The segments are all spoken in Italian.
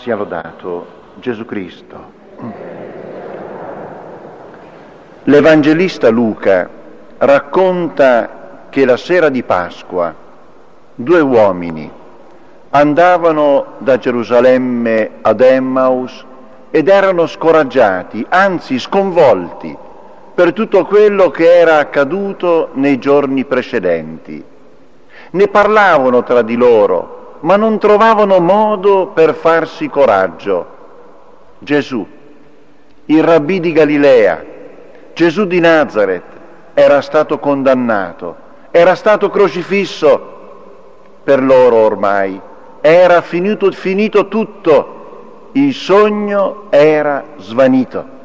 sia lodato Gesù Cristo. L'Evangelista Luca racconta che la sera di Pasqua due uomini andavano da Gerusalemme ad Emmaus ed erano scoraggiati, anzi sconvolti per tutto quello che era accaduto nei giorni precedenti. Ne parlavano tra di loro, ma non trovavano modo per farsi coraggio. Gesù, il rabbì di Galilea, Gesù di Nazareth, era stato condannato, era stato crocifisso. Per loro ormai era finito, finito tutto, il sogno era svanito.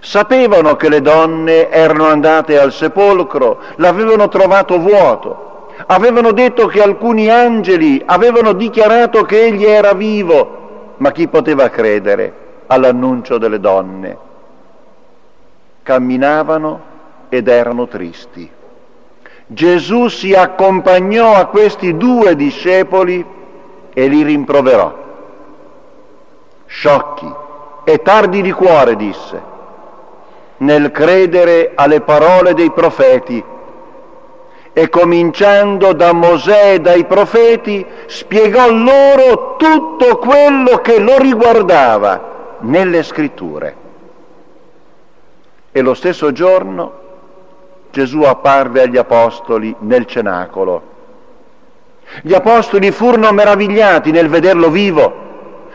Sapevano che le donne erano andate al sepolcro, l'avevano trovato vuoto, avevano detto che alcuni angeli avevano dichiarato che egli era vivo, ma chi poteva credere all'annuncio delle donne? Camminavano ed erano tristi. Gesù si accompagnò a questi due discepoli e li rimproverò. Sciocchi e tardi di cuore, disse nel credere alle parole dei profeti e cominciando da Mosè e dai profeti spiegò loro tutto quello che lo riguardava nelle scritture. E lo stesso giorno Gesù apparve agli apostoli nel cenacolo. Gli apostoli furono meravigliati nel vederlo vivo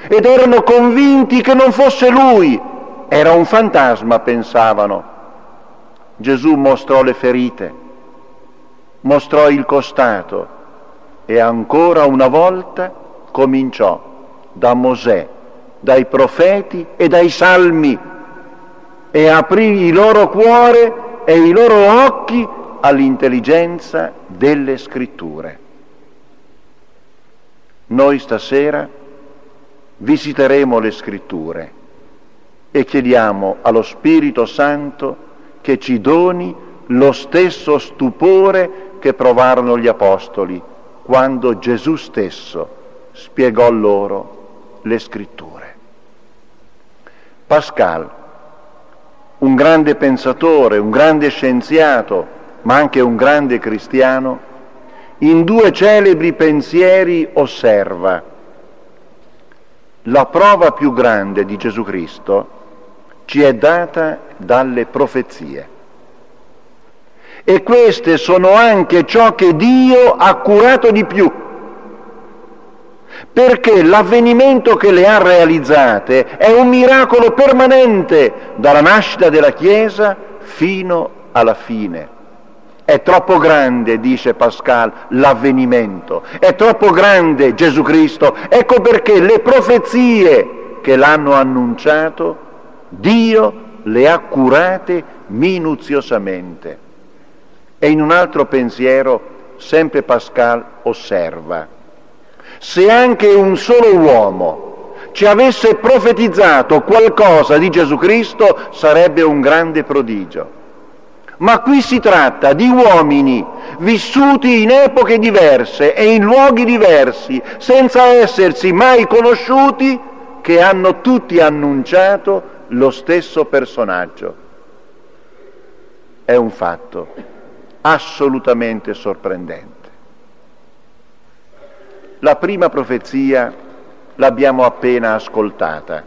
ed erano convinti che non fosse lui, era un fantasma, pensavano. Gesù mostrò le ferite, mostrò il costato e ancora una volta cominciò da Mosè, dai profeti e dai salmi e aprì il loro cuore e i loro occhi all'intelligenza delle scritture. Noi stasera visiteremo le scritture e chiediamo allo Spirito Santo che ci doni lo stesso stupore che provarono gli Apostoli quando Gesù stesso spiegò loro le scritture. Pascal, un grande pensatore, un grande scienziato, ma anche un grande cristiano, in due celebri pensieri osserva la prova più grande di Gesù Cristo ci è data dalle profezie. E queste sono anche ciò che Dio ha curato di più, perché l'avvenimento che le ha realizzate è un miracolo permanente dalla nascita della Chiesa fino alla fine. È troppo grande, dice Pascal, l'avvenimento, è troppo grande Gesù Cristo, ecco perché le profezie che l'hanno annunciato Dio le ha curate minuziosamente. E in un altro pensiero, sempre Pascal osserva, se anche un solo uomo ci avesse profetizzato qualcosa di Gesù Cristo sarebbe un grande prodigio. Ma qui si tratta di uomini vissuti in epoche diverse e in luoghi diversi, senza essersi mai conosciuti, che hanno tutti annunciato lo stesso personaggio. È un fatto assolutamente sorprendente. La prima profezia l'abbiamo appena ascoltata,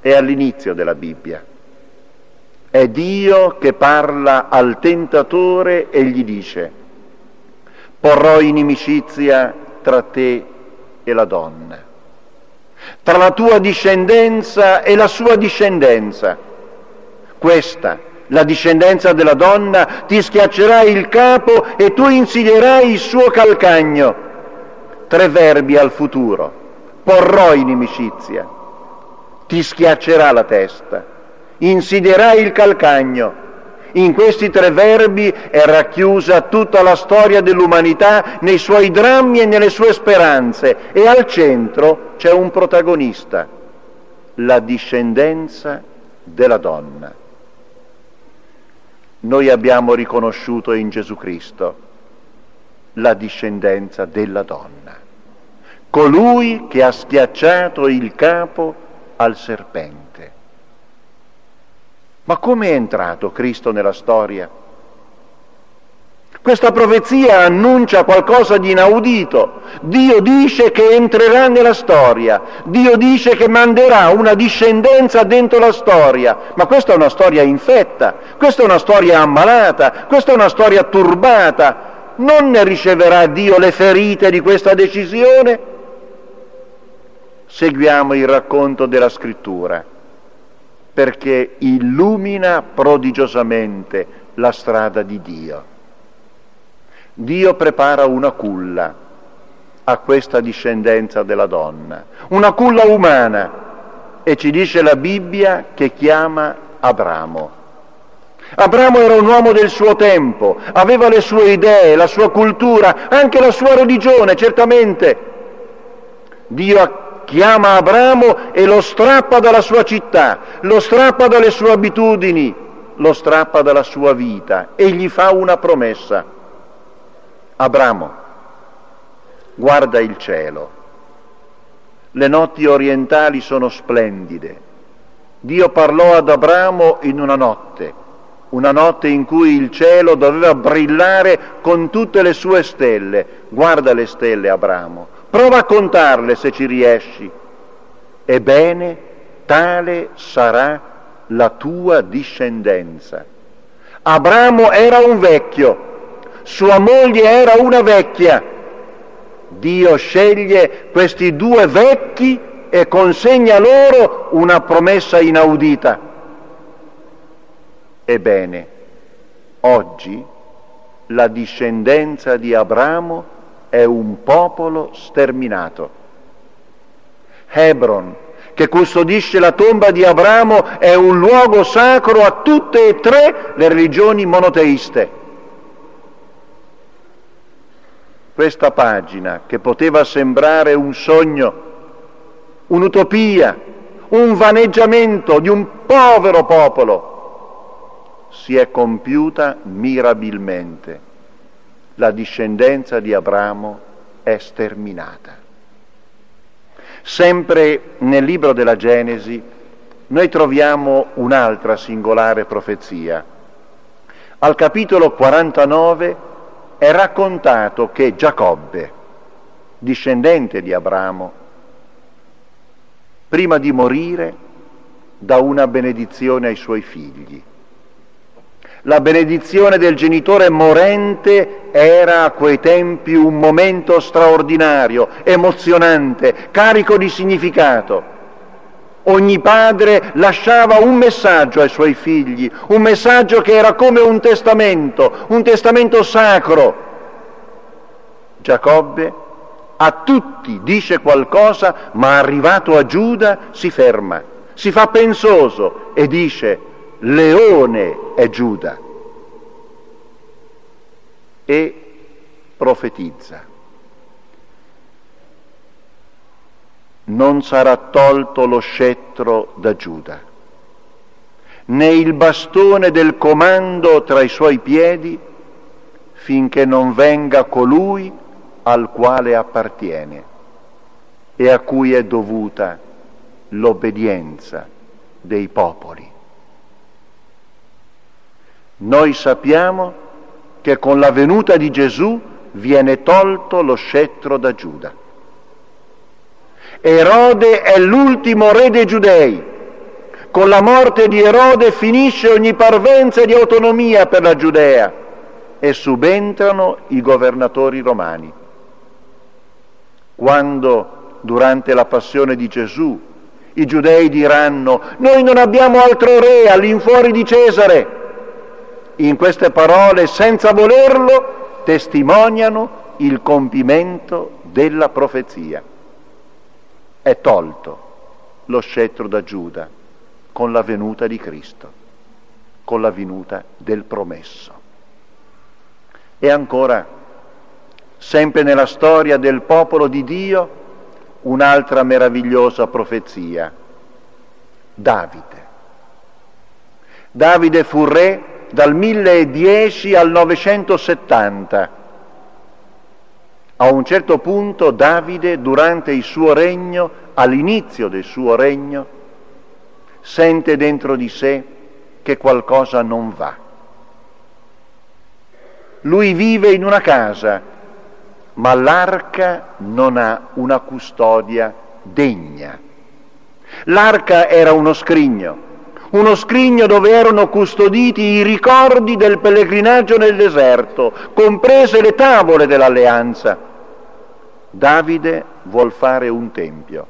è all'inizio della Bibbia. È Dio che parla al tentatore e gli dice, porrò inimicizia tra te e la donna tra la tua discendenza e la sua discendenza. Questa, la discendenza della donna, ti schiaccerà il capo e tu insidierai il suo calcagno. Tre verbi al futuro. Porrò inimicizia, ti schiaccerà la testa, insidierai il calcagno in questi tre verbi è racchiusa tutta la storia dell'umanità nei suoi drammi e nelle sue speranze e al centro c'è un protagonista, la discendenza della donna. Noi abbiamo riconosciuto in Gesù Cristo la discendenza della donna. colui che ha schiacciato il capo al serpente. Ma come è entrato Cristo nella storia? Questa profezia annuncia qualcosa di inaudito. Dio dice che entrerà nella storia, Dio dice che manderà una discendenza dentro la storia, ma questa è una storia infetta, questa è una storia ammalata, questa è una storia turbata. Non ne riceverà Dio le ferite di questa decisione? Seguiamo il racconto della scrittura perché illumina prodigiosamente la strada di Dio. Dio prepara una culla a questa discendenza della donna, una culla umana, e ci dice la Bibbia che chiama Abramo. Abramo era un uomo del suo tempo, aveva le sue idee, la sua cultura, anche la sua religione, certamente. Dio chiama Abramo e lo strappa dalla sua città, lo strappa dalle sue abitudini, lo strappa dalla sua vita e gli fa una promessa. Abramo, guarda il cielo. Le notti orientali sono splendide. Dio parlò ad Abramo in una notte, una notte in cui il cielo doveva brillare con tutte le sue stelle. Guarda le stelle, Abramo Prova a contarle se ci riesci. Ebbene, tale sarà la tua discendenza. Abramo era un vecchio, sua moglie era una vecchia. Dio sceglie questi due vecchi e consegna loro una promessa inaudita. Ebbene, oggi la discendenza di Abramo è un popolo sterminato. Hebron, che custodisce la tomba di Abramo, è un luogo sacro a tutte e tre le religioni monoteiste. Questa pagina, che poteva sembrare un sogno, un'utopia, un vaneggiamento di un povero popolo, si è compiuta mirabilmente la discendenza di Abramo è sterminata. Sempre nel libro della Genesi noi troviamo un'altra singolare profezia. Al capitolo 49 è raccontato che Giacobbe, discendente di Abramo, prima di morire dà una benedizione ai suoi figli. La benedizione del genitore morente era a quei tempi un momento straordinario, emozionante, carico di significato. Ogni padre lasciava un messaggio ai suoi figli, un messaggio che era come un testamento, un testamento sacro. Giacobbe a tutti dice qualcosa, ma arrivato a Giuda si ferma, si fa pensoso e dice leone è Giuda e profetizza. Non sarà tolto lo scettro da Giuda, né il bastone del comando tra i suoi piedi, finché non venga colui al quale appartiene e a cui è dovuta l'obbedienza dei popoli. Noi sappiamo che con la venuta di Gesù viene tolto lo scettro da Giuda. Erode è l'ultimo re dei giudei. Con la morte di Erode finisce ogni parvenza di autonomia per la Giudea e subentrano i governatori romani. Quando durante la passione di Gesù i giudei diranno noi non abbiamo altro re all'infuori di Cesare, in queste parole, senza volerlo, testimoniano il compimento della profezia. È tolto lo scettro da Giuda con la venuta di Cristo, con la venuta del promesso. E ancora, sempre nella storia del popolo di Dio, un'altra meravigliosa profezia. Davide. Davide fu re dal 1010 al 970. A un certo punto Davide, durante il suo regno, all'inizio del suo regno, sente dentro di sé che qualcosa non va. Lui vive in una casa, ma l'arca non ha una custodia degna. L'arca era uno scrigno, uno scrigno dove erano custoditi i ricordi del pellegrinaggio nel deserto, comprese le tavole dell'alleanza. Davide vuol fare un tempio.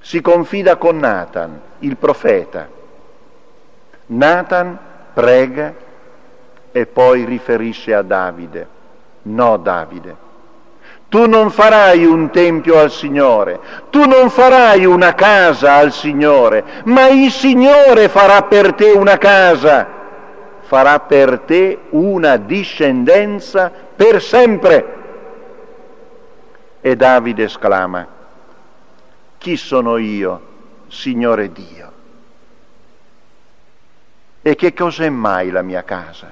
Si confida con Nathan, il profeta. Nathan prega e poi riferisce a Davide. No, Davide, tu non farai un tempio al Signore, tu non farai una casa al Signore, ma il Signore farà per te una casa, farà per te una discendenza per sempre. E Davide esclama, chi sono io, Signore Dio? E che cos'è mai la mia casa?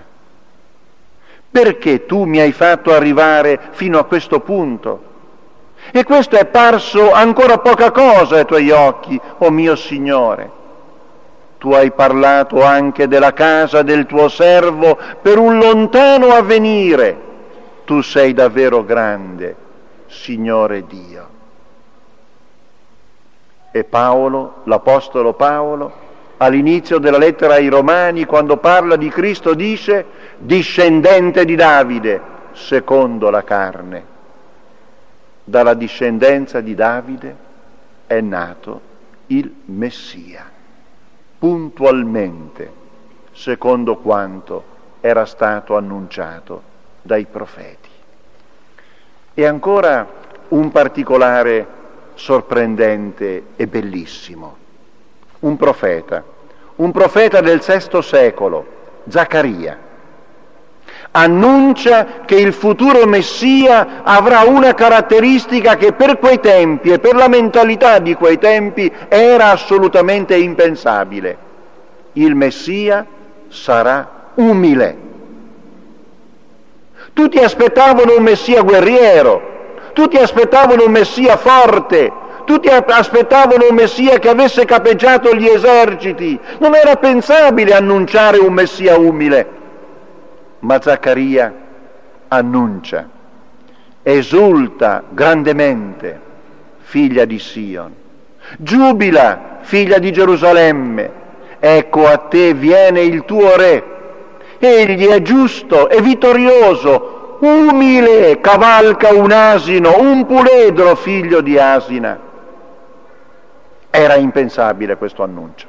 Perché tu mi hai fatto arrivare fino a questo punto? E questo è parso ancora poca cosa ai tuoi occhi, o oh mio Signore. Tu hai parlato anche della casa del tuo servo per un lontano avvenire. Tu sei davvero grande, Signore Dio. E Paolo, l'Apostolo Paolo, all'inizio della lettera ai Romani, quando parla di Cristo, dice discendente di Davide, secondo la carne. Dalla discendenza di Davide è nato il Messia, puntualmente, secondo quanto era stato annunciato dai profeti. E ancora un particolare sorprendente e bellissimo. Un profeta, un profeta del VI secolo, Zaccaria, annuncia che il futuro Messia avrà una caratteristica che per quei tempi e per la mentalità di quei tempi era assolutamente impensabile. Il Messia sarà umile. Tutti aspettavano un Messia guerriero, tutti aspettavano un Messia forte, tutti aspettavano un Messia che avesse capeggiato gli eserciti. Non era pensabile annunciare un Messia umile ma Zaccaria annuncia, esulta grandemente, figlia di Sion, giubila, figlia di Gerusalemme, ecco a te viene il tuo re, egli è giusto e vittorioso, umile, cavalca un asino, un puledro figlio di asina. Era impensabile questo annuncio.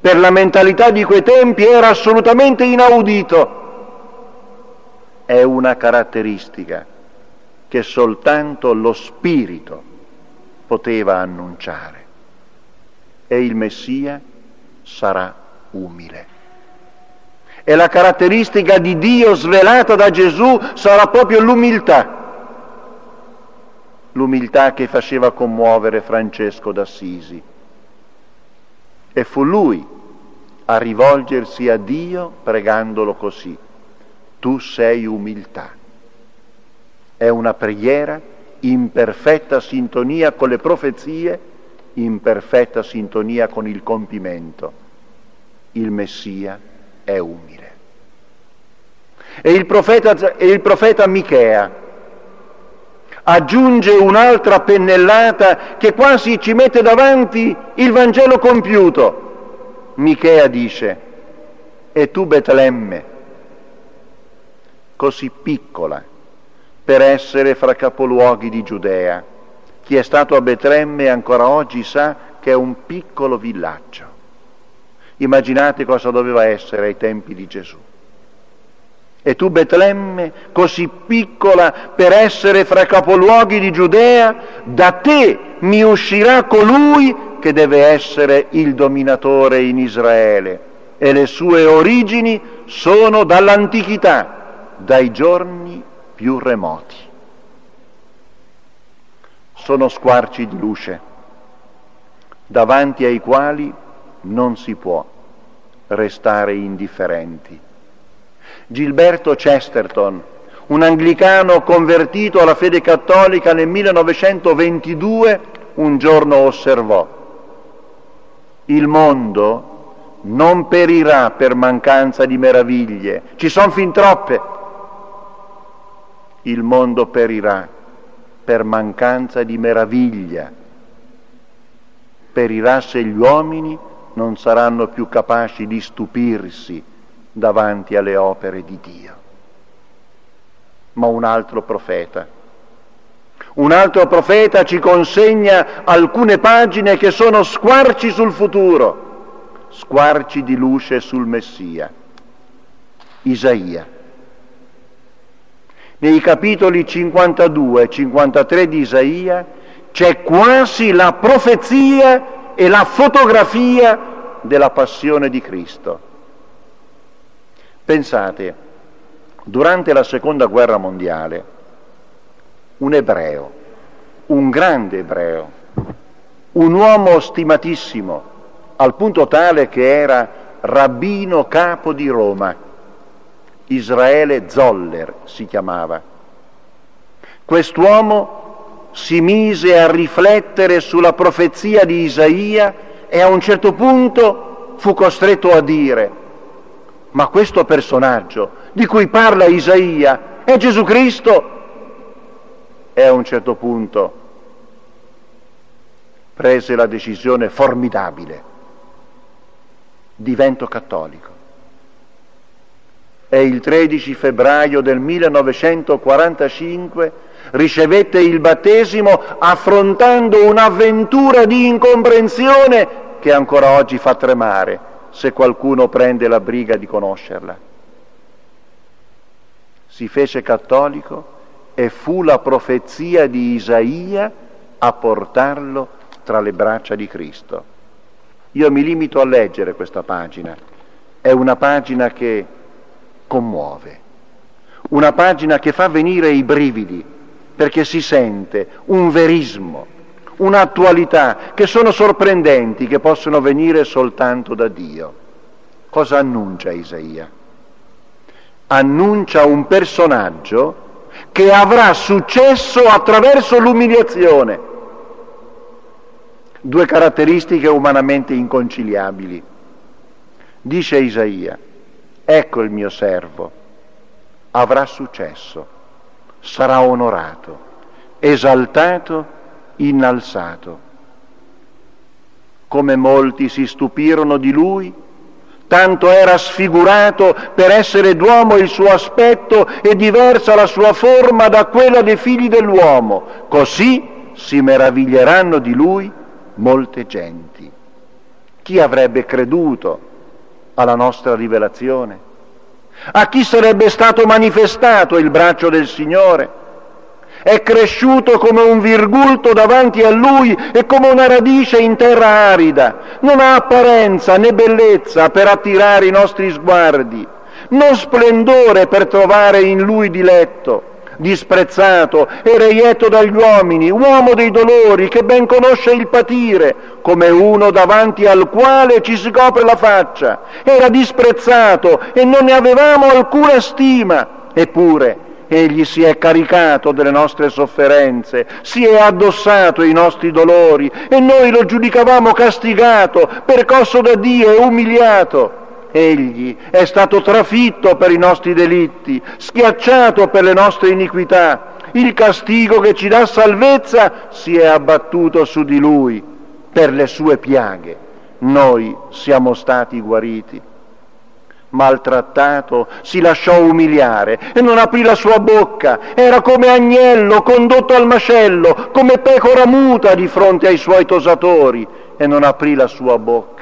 Per la mentalità di quei tempi era assolutamente inaudito è una caratteristica che soltanto lo Spirito poteva annunciare e il Messia sarà umile. E la caratteristica di Dio svelata da Gesù sarà proprio l'umiltà, l'umiltà che faceva commuovere Francesco d'Assisi. E fu lui a rivolgersi a Dio pregandolo così tu sei umiltà. È una preghiera in perfetta sintonia con le profezie, in perfetta sintonia con il compimento. Il Messia è umile. E il profeta, e il profeta Michea aggiunge un'altra pennellata che quasi ci mette davanti il Vangelo compiuto. Michea dice, e tu Betlemme, così piccola per essere fra capoluoghi di Giudea. Chi è stato a Betlemme ancora oggi sa che è un piccolo villaggio. Immaginate cosa doveva essere ai tempi di Gesù. E tu Betlemme, così piccola per essere fra capoluoghi di Giudea, da te mi uscirà colui che deve essere il dominatore in Israele e le sue origini sono dall'antichità dai giorni più remoti. Sono squarci di luce davanti ai quali non si può restare indifferenti. Gilberto Chesterton, un anglicano convertito alla fede cattolica nel 1922, un giorno osservò, il mondo non perirà per mancanza di meraviglie, ci sono fin troppe. Il mondo perirà per mancanza di meraviglia, perirà se gli uomini non saranno più capaci di stupirsi davanti alle opere di Dio. Ma un altro profeta, un altro profeta ci consegna alcune pagine che sono squarci sul futuro squarci di luce sul Messia. Isaia. Nei capitoli 52 e 53 di Isaia c'è quasi la profezia e la fotografia della passione di Cristo. Pensate, durante la seconda guerra mondiale, un ebreo, un grande ebreo, un uomo stimatissimo, al punto tale che era rabbino capo di Roma, Israele Zoller si chiamava. Quest'uomo si mise a riflettere sulla profezia di Isaia e a un certo punto fu costretto a dire, ma questo personaggio di cui parla Isaia è Gesù Cristo? E a un certo punto prese la decisione formidabile divento cattolico. E il 13 febbraio del 1945 ricevette il battesimo affrontando un'avventura di incomprensione che ancora oggi fa tremare se qualcuno prende la briga di conoscerla. Si fece cattolico e fu la profezia di Isaia a portarlo tra le braccia di Cristo. Io mi limito a leggere questa pagina. È una pagina che commuove, una pagina che fa venire i brividi, perché si sente un verismo, un'attualità che sono sorprendenti, che possono venire soltanto da Dio. Cosa annuncia Isaia? Annuncia un personaggio che avrà successo attraverso l'umiliazione due caratteristiche umanamente inconciliabili. Dice Isaia, ecco il mio servo, avrà successo, sarà onorato, esaltato, innalzato. Come molti si stupirono di lui, tanto era sfigurato per essere d'uomo il suo aspetto e diversa la sua forma da quella dei figli dell'uomo, così si meraviglieranno di lui molte genti. Chi avrebbe creduto alla nostra rivelazione? A chi sarebbe stato manifestato il braccio del Signore? È cresciuto come un virgulto davanti a lui e come una radice in terra arida. Non ha apparenza né bellezza per attirare i nostri sguardi, non splendore per trovare in lui diletto disprezzato e reietto dagli uomini, uomo dei dolori, che ben conosce il patire, come uno davanti al quale ci si copre la faccia. Era disprezzato e non ne avevamo alcuna stima, eppure Egli si è caricato delle nostre sofferenze, si è addossato i nostri dolori e noi lo giudicavamo castigato, percosso da Dio e umiliato. Egli è stato trafitto per i nostri delitti, schiacciato per le nostre iniquità. Il castigo che ci dà salvezza si è abbattuto su di lui per le sue piaghe. Noi siamo stati guariti. Maltrattato, si lasciò umiliare e non aprì la sua bocca. Era come agnello condotto al macello, come pecora muta di fronte ai suoi tosatori e non aprì la sua bocca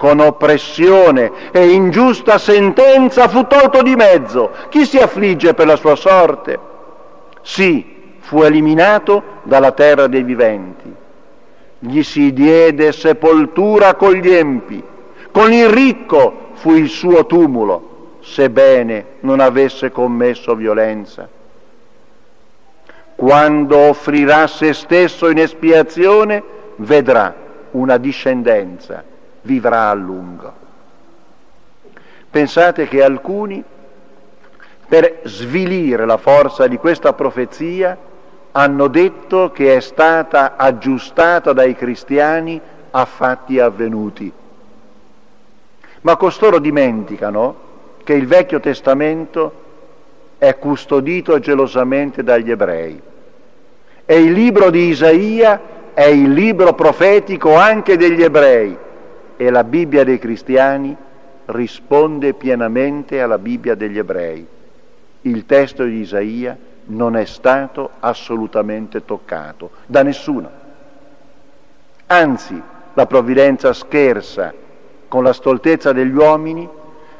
con oppressione e ingiusta sentenza fu tolto di mezzo. Chi si affligge per la sua sorte? Sì, fu eliminato dalla terra dei viventi. Gli si diede sepoltura con gli empi, con il ricco fu il suo tumulo, sebbene non avesse commesso violenza. Quando offrirà se stesso in espiazione, vedrà una discendenza vivrà a lungo. Pensate che alcuni per svilire la forza di questa profezia, hanno detto che è stata aggiustata dai cristiani a fatti avvenuti. Ma costoro dimenticano che il Vecchio Testamento è custodito gelosamente dagli ebrei e il libro di Isaia è il libro profetico anche degli ebrei e la Bibbia dei cristiani risponde pienamente alla Bibbia degli ebrei. Il testo di Isaia non è stato assolutamente toccato da nessuno. Anzi, la provvidenza scherza con la stoltezza degli uomini.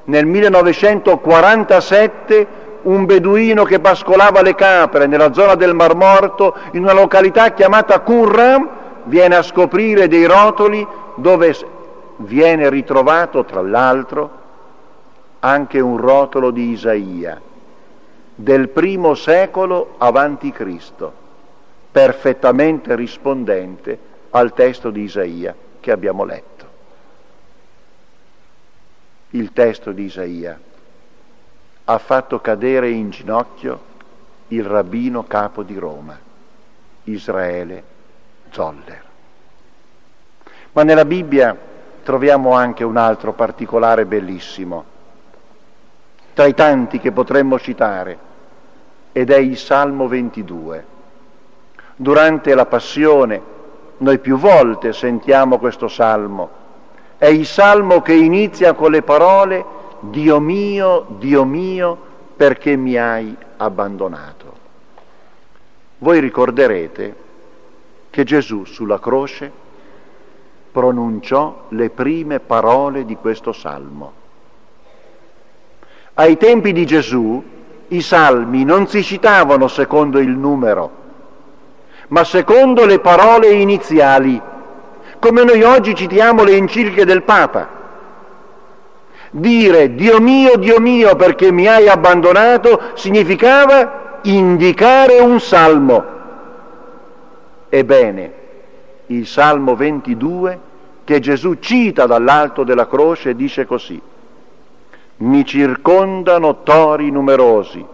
Nel 1947 un beduino che pascolava le capre nella zona del Mar Morto, in una località chiamata Qumran, viene a scoprire dei rotoli dove viene ritrovato, tra l'altro, anche un rotolo di Isaia del primo secolo avanti Cristo, perfettamente rispondente al testo di Isaia che abbiamo letto. Il testo di Isaia ha fatto cadere in ginocchio il rabbino capo di Roma, Israele Zoller. Ma nella Bibbia troviamo anche un altro particolare bellissimo, tra i tanti che potremmo citare, ed è il Salmo 22. Durante la Passione noi più volte sentiamo questo Salmo. È il Salmo che inizia con le parole Dio mio, Dio mio, perché mi hai abbandonato. Voi ricorderete che Gesù sulla croce pronunciò le prime parole di questo Salmo. Ai tempi di Gesù i salmi non si citavano secondo il numero, ma secondo le parole iniziali, come noi oggi citiamo le encicliche del Papa. Dire Dio mio, Dio mio perché mi hai abbandonato significava indicare un salmo. Ebbene, il Salmo 22 che Gesù cita dall'alto della croce dice così mi circondano tori numerosi,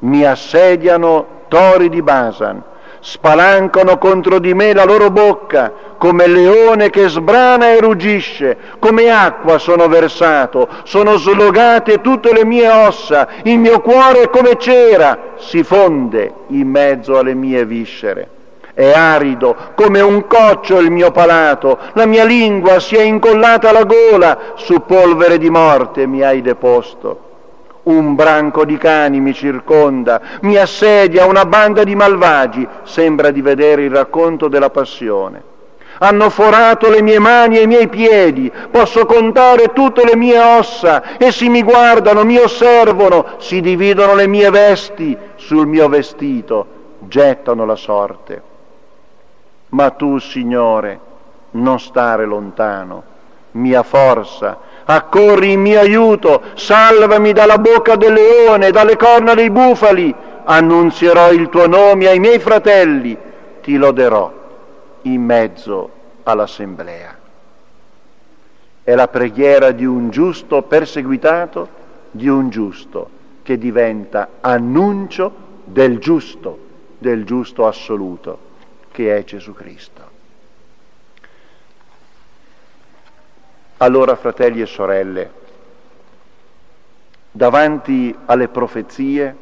mi assediano tori di Basan, spalancano contro di me la loro bocca, come leone che sbrana e ruggisce, come acqua sono versato, sono slogate tutte le mie ossa, il mio cuore come cera si fonde in mezzo alle mie viscere. È arido come un coccio il mio palato, la mia lingua si è incollata alla gola, su polvere di morte mi hai deposto. Un branco di cani mi circonda, mi assedia una banda di malvagi, sembra di vedere il racconto della passione. Hanno forato le mie mani e i miei piedi, posso contare tutte le mie ossa, essi mi guardano, mi osservano, si dividono le mie vesti. Sul mio vestito, gettano la sorte. Ma tu, Signore, non stare lontano, mia forza, accorri in mio aiuto, salvami dalla bocca del leone, dalle corna dei bufali, annunzierò il tuo nome ai miei fratelli, ti loderò in mezzo all'assemblea. È la preghiera di un giusto perseguitato, di un giusto che diventa annuncio del giusto, del giusto assoluto che è Gesù Cristo. Allora, fratelli e sorelle, davanti alle profezie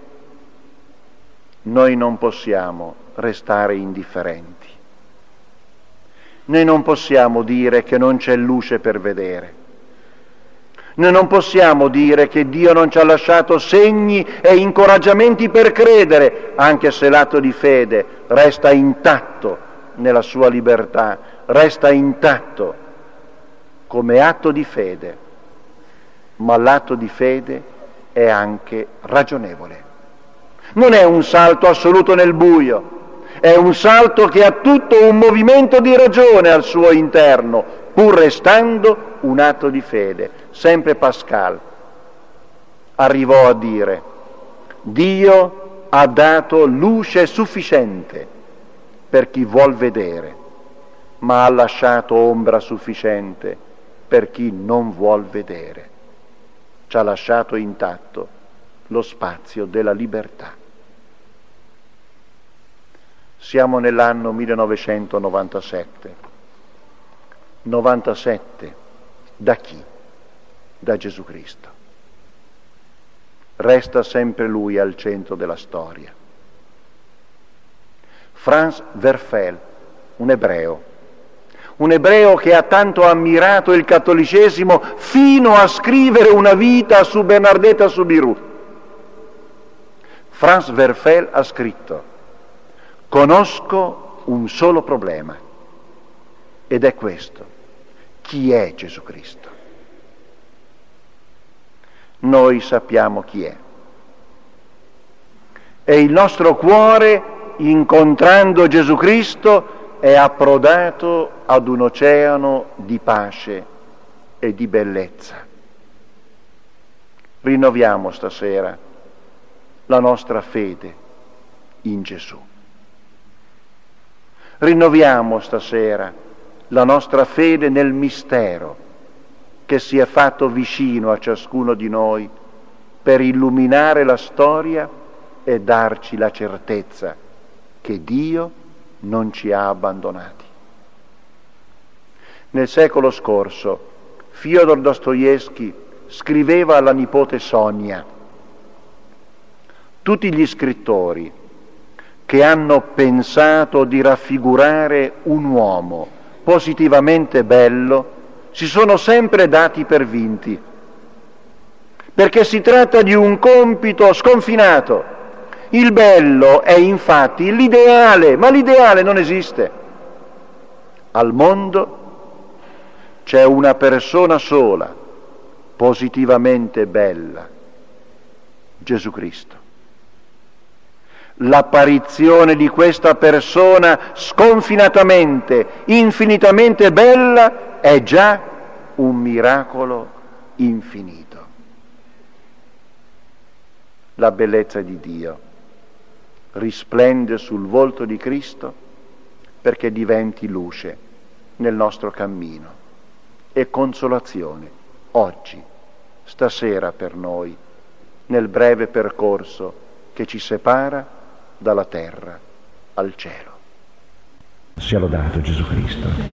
noi non possiamo restare indifferenti. Noi non possiamo dire che non c'è luce per vedere. Noi non possiamo dire che Dio non ci ha lasciato segni e incoraggiamenti per credere, anche se l'atto di fede resta intatto nella sua libertà, resta intatto come atto di fede, ma l'atto di fede è anche ragionevole. Non è un salto assoluto nel buio, è un salto che ha tutto un movimento di ragione al suo interno, pur restando un atto di fede. Sempre Pascal arrivò a dire, Dio ha dato luce sufficiente per chi vuol vedere, ma ha lasciato ombra sufficiente per chi non vuol vedere. Ci ha lasciato intatto lo spazio della libertà. Siamo nell'anno 1997. 97 da chi? Da Gesù Cristo. Resta sempre lui al centro della storia. Franz Werfel, un ebreo, un ebreo che ha tanto ammirato il cattolicesimo fino a scrivere una vita su Bernardetta Subiru. Franz Werfel ha scritto, conosco un solo problema ed è questo, chi è Gesù Cristo? Noi sappiamo chi è. E il nostro cuore, incontrando Gesù Cristo, è approdato ad un oceano di pace e di bellezza. Rinnoviamo stasera la nostra fede in Gesù. Rinnoviamo stasera la nostra fede nel mistero che si è fatto vicino a ciascuno di noi per illuminare la storia e darci la certezza che Dio non ci ha abbandonati. Nel secolo scorso Fyodor Dostoevsky scriveva alla nipote Sonia, tutti gli scrittori che hanno pensato di raffigurare un uomo positivamente bello si sono sempre dati per vinti, perché si tratta di un compito sconfinato il bello è infatti l'ideale, ma l'ideale non esiste. Al mondo c'è una persona sola, positivamente bella, Gesù Cristo. L'apparizione di questa persona sconfinatamente, infinitamente bella, è già un miracolo infinito. La bellezza di Dio risplende sul volto di Cristo perché diventi luce nel nostro cammino e consolazione oggi, stasera per noi, nel breve percorso che ci separa dalla terra al cielo. Sia lodato Gesù Cristo.